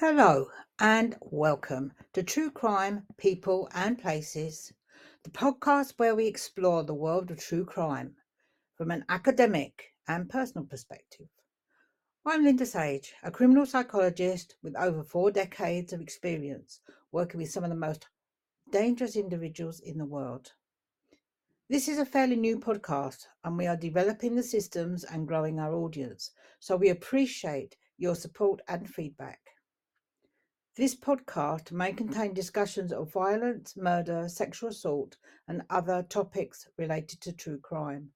Hello and welcome to True Crime, People and Places, the podcast where we explore the world of true crime from an academic and personal perspective. I'm Linda Sage, a criminal psychologist with over four decades of experience working with some of the most dangerous individuals in the world. This is a fairly new podcast and we are developing the systems and growing our audience, so we appreciate your support and feedback. This podcast may mm-hmm. contain discussions of violence, murder, sexual assault, and other topics related to true crime.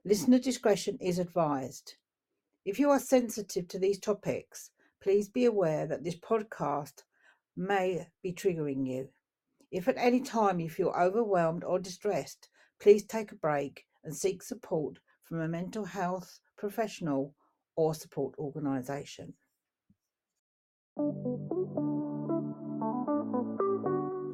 Mm-hmm. Listener discretion is advised. If you are sensitive to these topics, please be aware that this podcast may be triggering you. If at any time you feel overwhelmed or distressed, please take a break and seek support from a mental health professional or support organisation.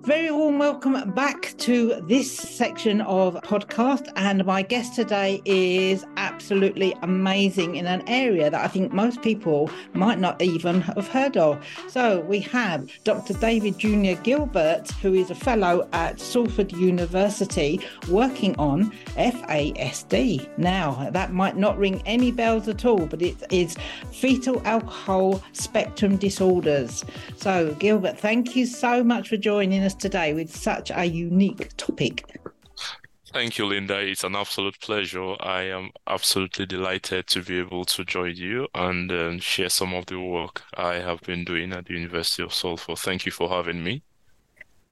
Very warm welcome back to this section of podcast. And my guest today is absolutely amazing in an area that I think most people might not even have heard of. So we have Dr. David Junior Gilbert, who is a fellow at Salford University working on FASD. Now, that might not ring any bells at all, but it is fetal alcohol spectrum disorders. So, Gilbert, thank you so much for joining us us today with such a unique topic. Thank you, Linda. It's an absolute pleasure. I am absolutely delighted to be able to join you and um, share some of the work I have been doing at the University of Salford. Thank you for having me.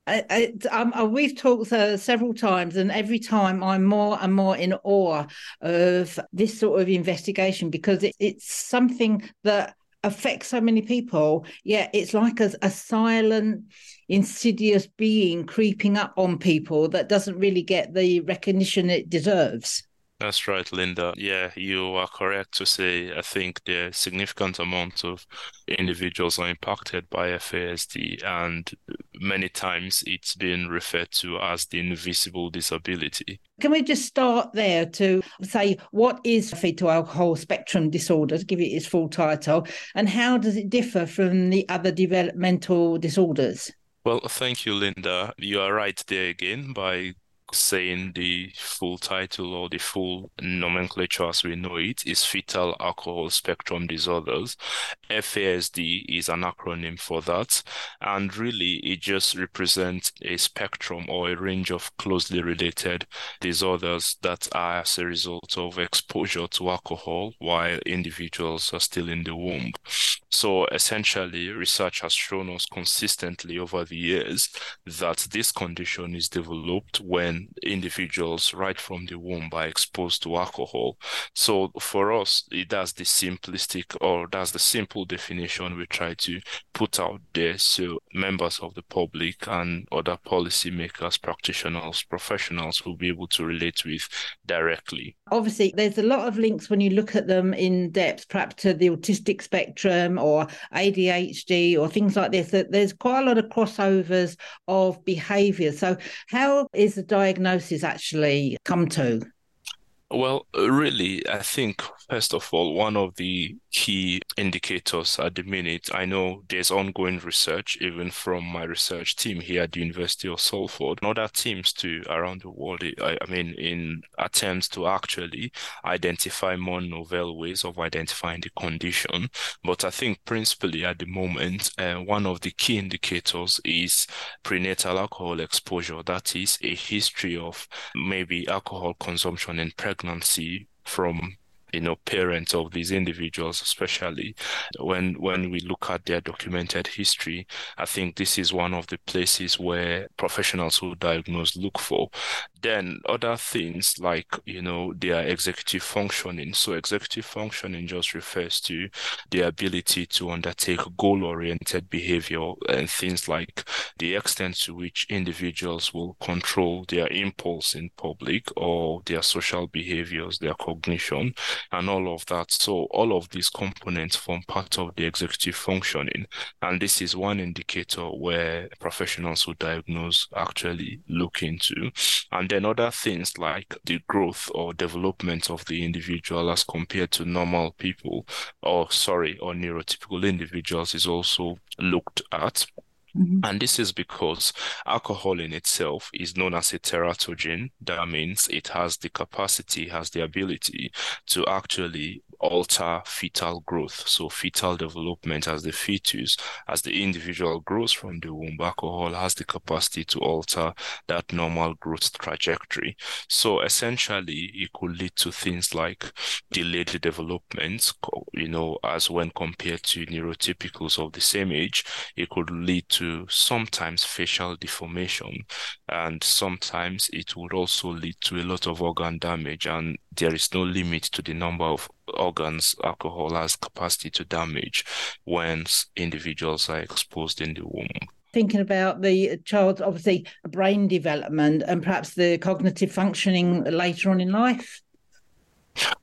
I, I, um, uh, we've talked uh, several times, and every time I'm more and more in awe of this sort of investigation because it, it's something that affects so many people. Yeah, it's like a, a silent insidious being creeping up on people that doesn't really get the recognition it deserves. That's right, Linda. Yeah, you are correct to say I think the significant amount of individuals are impacted by FASD, and many times it's been referred to as the invisible disability. Can we just start there to say what is fetal alcohol spectrum disorder, to give it its full title, and how does it differ from the other developmental disorders? Well, thank you, Linda. You are right there again by saying the full title or the full nomenclature as we know it is fetal alcohol spectrum disorders. FASD is an acronym for that. And really, it just represents a spectrum or a range of closely related disorders that are as a result of exposure to alcohol while individuals are still in the womb. So essentially, research has shown us consistently over the years that this condition is developed when individuals right from the womb are exposed to alcohol. So for us, that's the simplistic or that's the simple definition we try to put out there so members of the public and other policymakers, practitioners, professionals will be able to relate with directly. Obviously, there's a lot of links when you look at them in depth, perhaps to the autistic spectrum or ADHD or things like this. That there's quite a lot of crossovers of behaviour. So, how is the diagnosis actually come to? Well, really, I think, first of all, one of the key indicators at the minute, I know there's ongoing research, even from my research team here at the University of Salford, and other teams too around the world. I, I mean, in attempts to actually identify more novel ways of identifying the condition. But I think, principally at the moment, uh, one of the key indicators is prenatal alcohol exposure. That is a history of maybe alcohol consumption in pregnancy pregnancy from you know parents of these individuals especially when when we look at their documented history i think this is one of the places where professionals who diagnose look for then other things like you know their executive functioning. So executive functioning just refers to the ability to undertake goal oriented behavior and things like the extent to which individuals will control their impulse in public or their social behaviors their cognition and all of that. So all of these components form part of the executive functioning. And this is one indicator where professionals who diagnose actually look into. And then other things like the growth or development of the individual as compared to normal people, or sorry, or neurotypical individuals is also looked at. Mm-hmm. And this is because alcohol in itself is known as a teratogen. That means it has the capacity, has the ability to actually alter fetal growth. So fetal development as the fetus, as the individual grows from the womb, alcohol has the capacity to alter that normal growth trajectory. So essentially, it could lead to things like delayed development, you know, as when compared to neurotypicals of the same age, it could lead to sometimes facial deformation and sometimes it would also lead to a lot of organ damage and there is no limit to the number of organs alcohol has capacity to damage when individuals are exposed in the womb thinking about the child's obviously brain development and perhaps the cognitive functioning later on in life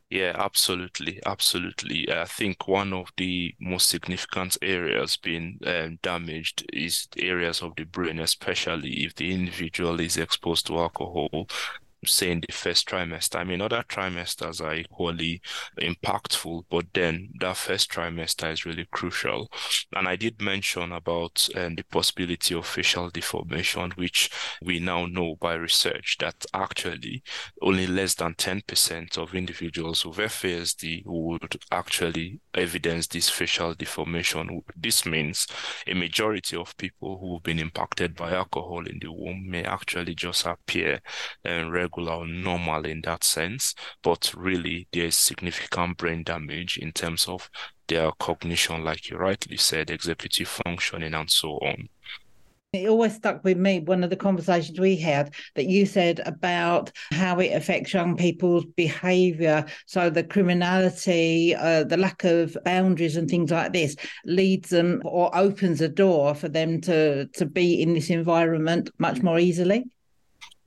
yeah, absolutely, absolutely. I think one of the most significant areas being um, damaged is areas of the brain, especially if the individual is exposed to alcohol say in the first trimester. I mean, other trimesters are equally impactful, but then that first trimester is really crucial. And I did mention about um, the possibility of facial deformation, which we now know by research that actually only less than 10% of individuals with FASD would actually evidence this facial deformation. This means a majority of people who have been impacted by alcohol in the womb may actually just appear um, regular or normal in that sense, but really there is significant brain damage in terms of their cognition, like you rightly said, executive functioning, and so on. It always stuck with me one of the conversations we had that you said about how it affects young people's behaviour. So the criminality, uh, the lack of boundaries, and things like this leads them or opens a door for them to to be in this environment much more easily.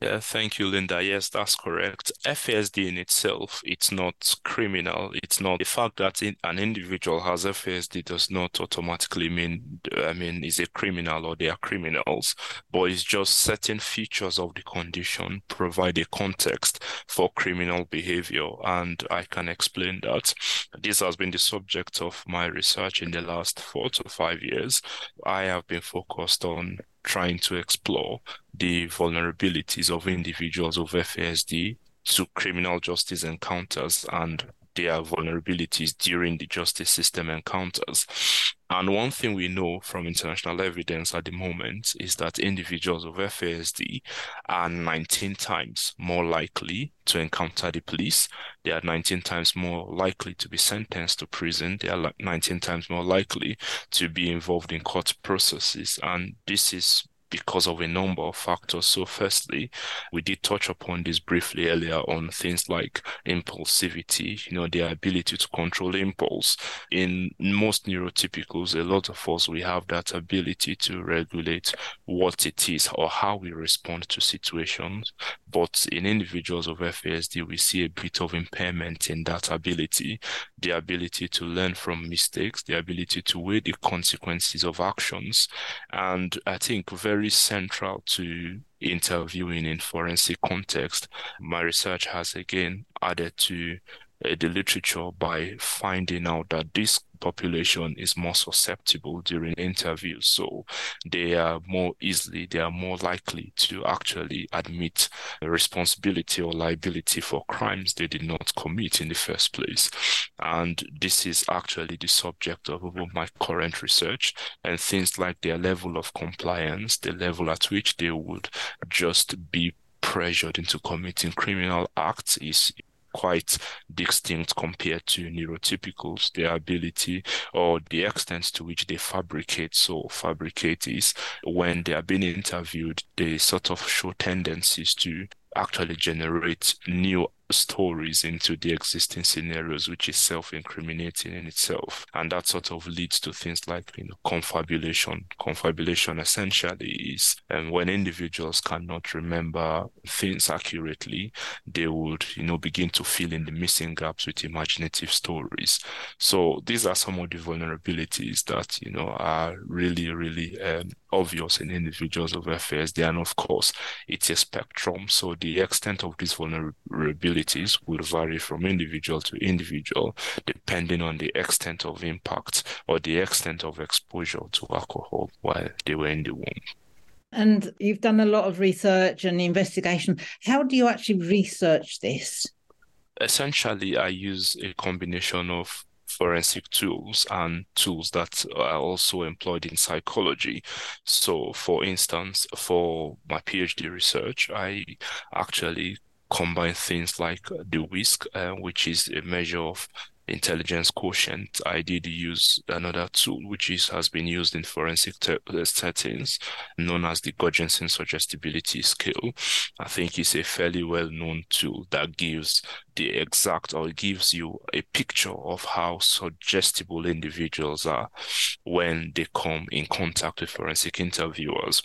Yeah, thank you, Linda. Yes, that's correct. FASD in itself, it's not criminal. It's not the fact that an individual has FASD does not automatically mean, I mean, is a criminal or they are criminals, but it's just certain features of the condition provide a context for criminal behavior. And I can explain that. This has been the subject of my research in the last four to five years. I have been focused on trying to explore the vulnerabilities of individuals of FASD to criminal justice encounters and their vulnerabilities during the justice system encounters. And one thing we know from international evidence at the moment is that individuals of FASD are 19 times more likely to encounter the police. They are 19 times more likely to be sentenced to prison. They are 19 times more likely to be involved in court processes. And this is because of a number of factors. So, firstly, we did touch upon this briefly earlier on things like impulsivity, you know, the ability to control impulse. In most neurotypicals, a lot of us, we have that ability to regulate what it is or how we respond to situations. But in individuals of FASD, we see a bit of impairment in that ability, the ability to learn from mistakes, the ability to weigh the consequences of actions. And I think very central to interviewing in forensic context, my research has again added to uh, the literature by finding out that this population is more susceptible during interviews. So they are more easily, they are more likely to actually admit responsibility or liability for crimes they did not commit in the first place. And this is actually the subject of my current research and things like their level of compliance, the level at which they would just be pressured into committing criminal acts is quite distinct compared to neurotypicals, their ability or the extent to which they fabricate. So fabricate is when they are being interviewed, they sort of show tendencies to actually generate new stories into the existing scenarios, which is self-incriminating in itself. And that sort of leads to things like, you know, confabulation. Confabulation essentially is um, when individuals cannot remember things accurately, they would, you know, begin to fill in the missing gaps with imaginative stories. So these are some of the vulnerabilities that, you know, are really, really um, obvious in individuals of FASD. And of course, it's a spectrum. So the extent of these will vary from individual to individual, depending on the extent of impact or the extent of exposure to alcohol while they were in the womb. And you've done a lot of research and investigation. How do you actually research this? Essentially, I use a combination of forensic tools and tools that are also employed in psychology. So, for instance, for my PhD research, I actually combine things like the WISC, uh, which is a measure of intelligence quotient, I did use another tool which is has been used in forensic uh, settings, known as the Gudjonsson suggestibility scale. I think it's a fairly well-known tool that gives the exact or gives you a picture of how suggestible individuals are when they come in contact with forensic interviewers.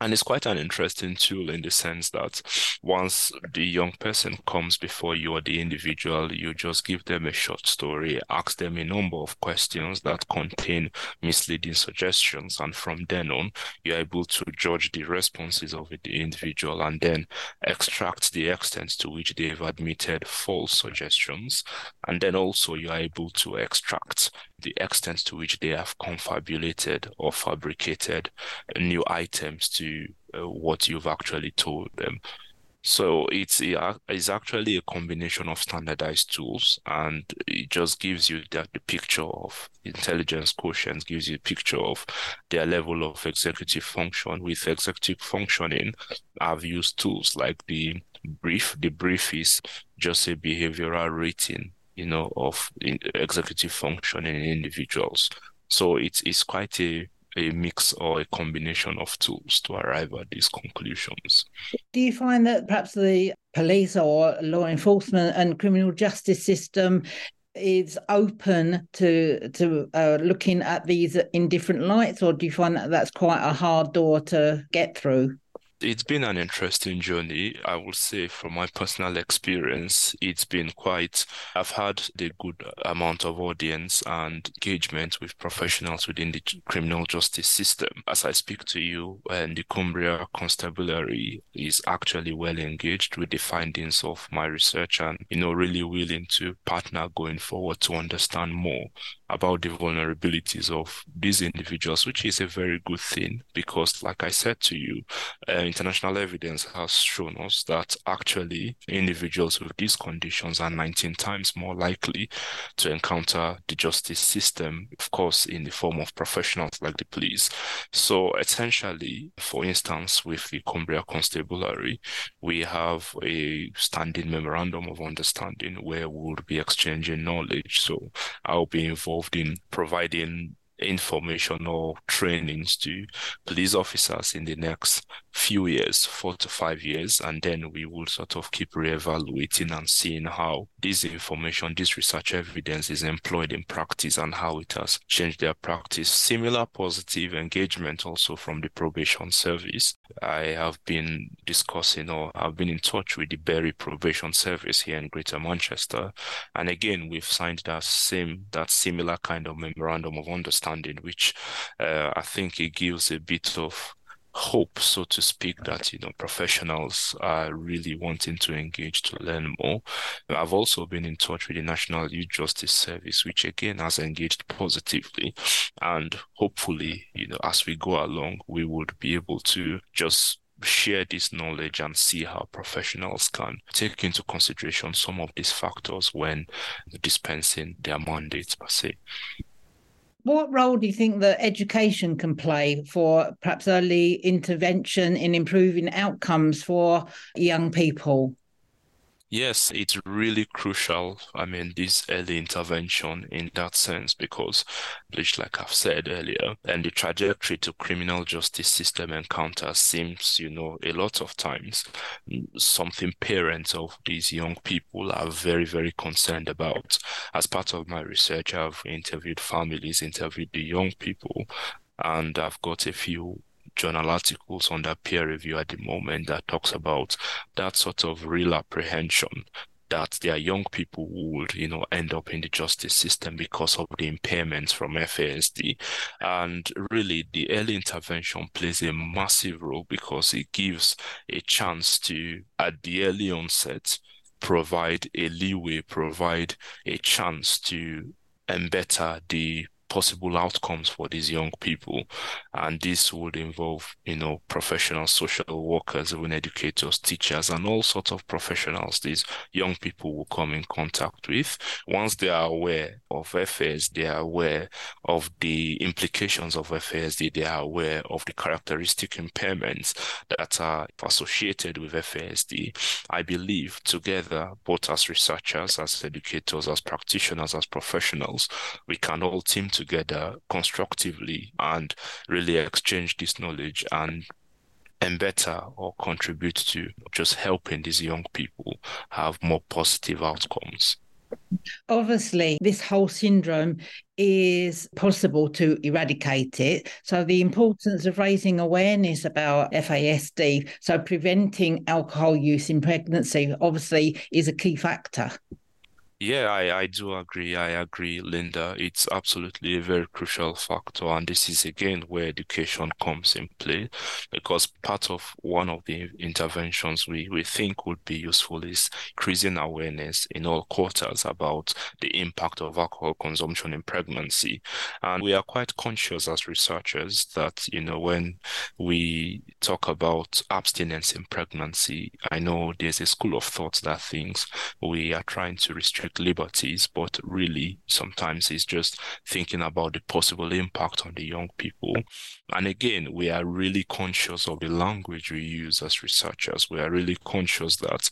And it's quite an interesting tool in the sense that once the young person comes before you or the individual, you just give them a short story, ask them a number of questions that contain misleading suggestions. And from then on, you're able to judge the responses of the individual and then extract the extent to which they've admitted false suggestions. And then also you're able to extract the extent to which they have confabulated or fabricated new items to uh, what you've actually told them. So it's it's actually a combination of standardized tools, and it just gives you the, the picture of intelligence quotient, gives you a picture of their level of executive function. With executive functioning, I've used tools like the brief. The brief is just a behavioral rating you know, of executive function in individuals. So it's it's quite a a mix or a combination of tools to arrive at these conclusions. Do you find that perhaps the police or law enforcement and criminal justice system is open to to uh, looking at these in different lights, or do you find that that's quite a hard door to get through? It's been an interesting journey. I would say from my personal experience, it's been quite, I've had the good amount of audience and engagement with professionals within the criminal justice system. As I speak to you, uh, and the Cumbria Constabulary is actually well engaged with the findings of my research and, you know, really willing to partner going forward to understand more about the vulnerabilities of these individuals, which is a very good thing because, like I said to you, uh, international evidence has shown us that actually individuals with these conditions are 19 times more likely to encounter the justice system, of course, in the form of professionals like the police. So, essentially, for instance, with the Cumbria Constabulary, we have a standing memorandum of understanding where we'll be exchanging knowledge. So, I'll be involved involved in providing information or trainings to police officers in the next few years, four to five years, and then we will sort of keep reevaluating and seeing how this information, this research evidence is employed in practice and how it has changed their practice. Similar positive engagement also from the probation service. I have been discussing or I've been in touch with the Bury Probation Service here in Greater Manchester. And again, we've signed that same, that similar kind of memorandum of understanding, which uh, I think it gives a bit of hope, so to speak, that you know professionals are really wanting to engage to learn more. I've also been in touch with the National Youth Justice Service, which again has engaged positively, and hopefully, you know, as we go along, we would be able to just share this knowledge and see how professionals can take into consideration some of these factors when dispensing their mandates per se. What role do you think that education can play for perhaps early intervention in improving outcomes for young people? Yes, it's really crucial. I mean, this early intervention in that sense, because, like I've said earlier, and the trajectory to criminal justice system encounter seems, you know, a lot of times something parents of these young people are very, very concerned about. As part of my research, I've interviewed families, interviewed the young people, and I've got a few journal articles under peer review at the moment that talks about that sort of real apprehension that there are young people would, you know, end up in the justice system because of the impairments from FASD. And really, the early intervention plays a massive role because it gives a chance to, at the early onset, provide a leeway, provide a chance to better the possible outcomes for these young people. And this would involve, you know, professional social workers, even educators, teachers, and all sorts of professionals these young people will come in contact with. Once they are aware of FAS, they are aware of the implications of FASD, they are aware of the characteristic impairments that are associated with FASD. I believe together, both as researchers, as educators, as practitioners, as professionals, we can all team together constructively and really exchange this knowledge and and better or contribute to just helping these young people have more positive outcomes. Obviously, this whole syndrome is possible to eradicate it. So, the importance of raising awareness about FASD, so preventing alcohol use in pregnancy, obviously is a key factor. Yeah, I, I do agree. I agree, Linda. It's absolutely a very crucial factor. And this is again where education comes in play because part of one of the interventions we, we think would be useful is increasing awareness in all quarters about the impact of alcohol consumption in pregnancy. And we are quite conscious as researchers that, you know, when we talk about abstinence in pregnancy, I know there's a school of thought that thinks we are trying to restrict liberties, but really sometimes it's just thinking about the possible impact on the young people. And again, we are really conscious of the language we use as researchers. We are really conscious that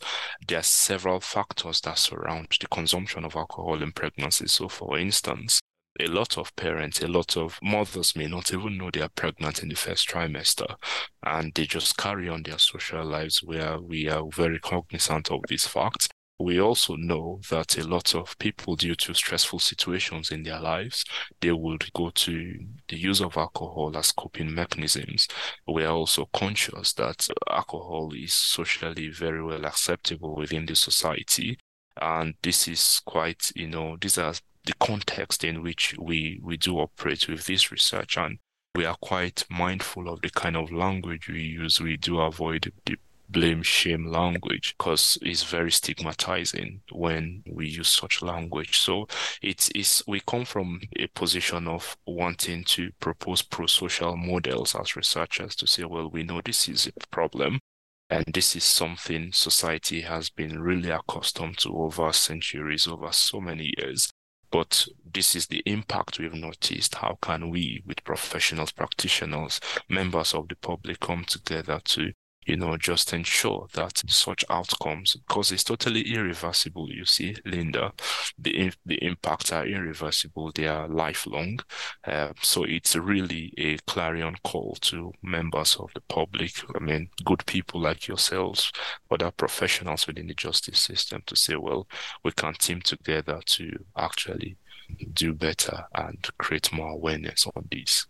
there are several factors that surround the consumption of alcohol in pregnancy. So, for instance, a lot of parents, a lot of mothers may not even know they are pregnant in the first trimester and they just carry on their social lives where we are very cognizant of these facts. We also know that a lot of people, due to stressful situations in their lives, they would go to the use of alcohol as coping mechanisms. We are also conscious that alcohol is socially very well acceptable within the society. And this is quite, you know, these are the context in which we, we do operate with this research. And we are quite mindful of the kind of language we use. We do avoid the blame shame language because it's very stigmatizing when we use such language so it's, it's we come from a position of wanting to propose pro-social models as researchers to say well we know this is a problem and this is something society has been really accustomed to over centuries over so many years but this is the impact we've noticed. How can we, with professionals, practitioners, members of the public, come together to you know, just ensure that such outcomes, because it's totally irreversible, you see, Linda, the, the impacts are irreversible, they are lifelong. Uh, so it's really a clarion call to members of the public, I mean, good people like yourselves, other professionals within the justice system to say, well, we can team together to actually do better and create more awareness on this.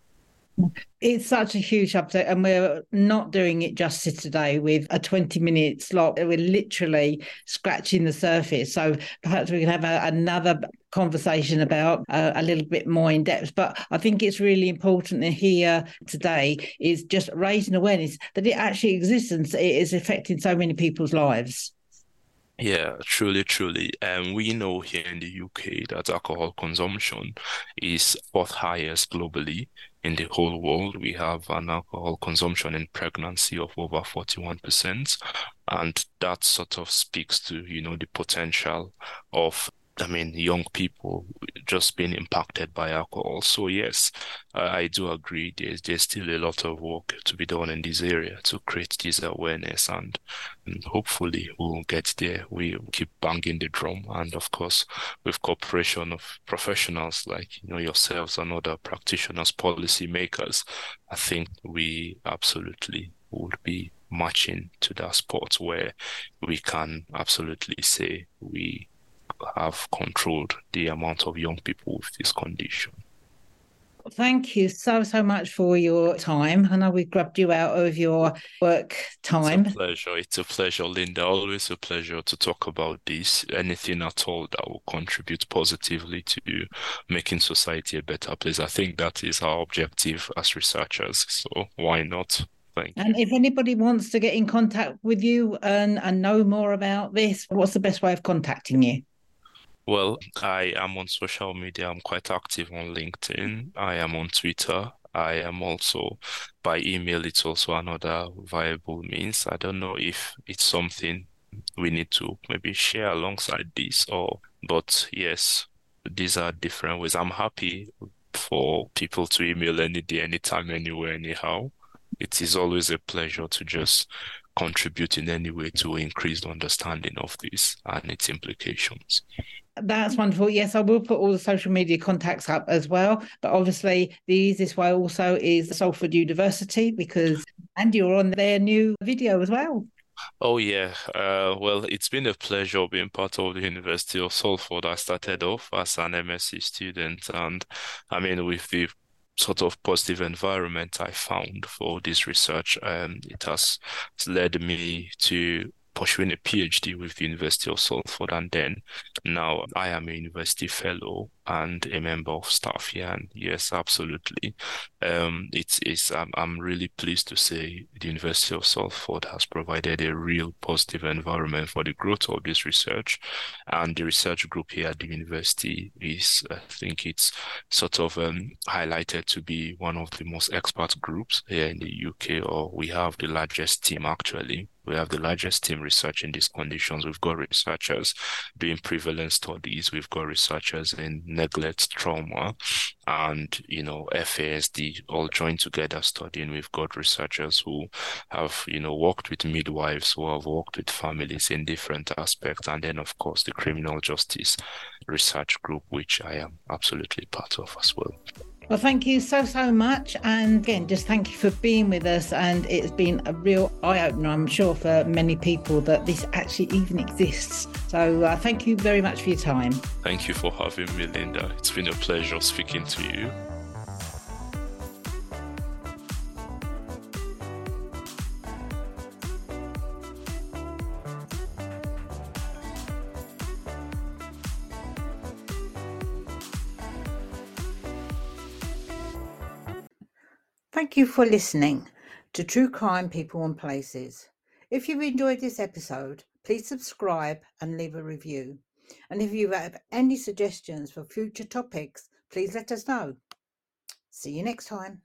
It's such a huge update, and we're not doing it justice today with a 20 minute slot. We're literally scratching the surface. So perhaps we can have a, another conversation about uh, a little bit more in depth. But I think it's really important to hear today is just raising awareness that it actually exists and it is affecting so many people's lives. Yeah, truly, truly. And um, we know here in the UK that alcohol consumption is fourth highest globally in the whole world, we have an alcohol consumption in pregnancy of over 41%. And that sort of speaks to, you know, the potential of I mean, young people just being impacted by alcohol. So yes, I, do agree. There's there's still a lot of work to be done in this area to create this awareness, and, and hopefully we'll get there. We keep banging the drum, and of course, with cooperation of professionals like you know yourselves and other practitioners, policy makers, I think we absolutely would be marching to that spot where we can absolutely say we have controlled the amount of young people with this condition. Thank you so, so much for your time. I know we grabbed you out of your work time. It's a pleasure. It's a pleasure, Linda. Always a pleasure to talk about this. Anything at all that will contribute positively to making society a better place. I think that is our objective as researchers. So why not? Thank you. and if anybody wants to get in contact with you and, and know more about this, what's the best way of contacting you? Well, I am on social media. I'm quite active on LinkedIn. I am on Twitter. I am also by email. It's also another viable means. I don't know if it's something we need to maybe share alongside this or, but yes, these are different ways. I'm happy for people to email any day, anytime, anywhere, anyhow. It is always a pleasure to just contribute in any way to increase the understanding of this and its implications. That's wonderful. Yes, I will put all the social media contacts up as well. But obviously, the easiest way also is the Salford University because, and you're on their new video as well. Oh yeah, uh, well, it's been a pleasure being part of the University of Salford. I started off as an MSc student, and I mean, with the sort of positive environment I found for this research, um, it has led me to pursuing a PhD with the University of Salford, and then now I am a university fellow and a member of staff here. And yes, absolutely, um, it's it's I'm, I'm really pleased to say the University of Salford has provided a real positive environment for the growth of this research, and the research group here at the university is I think it's sort of um, highlighted to be one of the most expert groups here in the UK, or we have the largest team actually we have the largest team researching these conditions. We've got researchers doing prevalence studies. We've got researchers in neglect, trauma, and you know FASD all joined together studying. We've got researchers who have you know worked with midwives, who have worked with families in different aspects, and then of course the criminal justice research group, which I am absolutely part of as well. Well, thank you so, so much. And again, just thank you for being with us. And it's been a real eye opener, I'm sure, for many people that this actually even exists. So uh, thank you very much for your time. Thank you for having me, Linda. It's been a pleasure speaking to you. You for listening to True Crime People and Places. If you've enjoyed this episode, please subscribe and leave a review. And if you have any suggestions for future topics, please let us know. See you next time.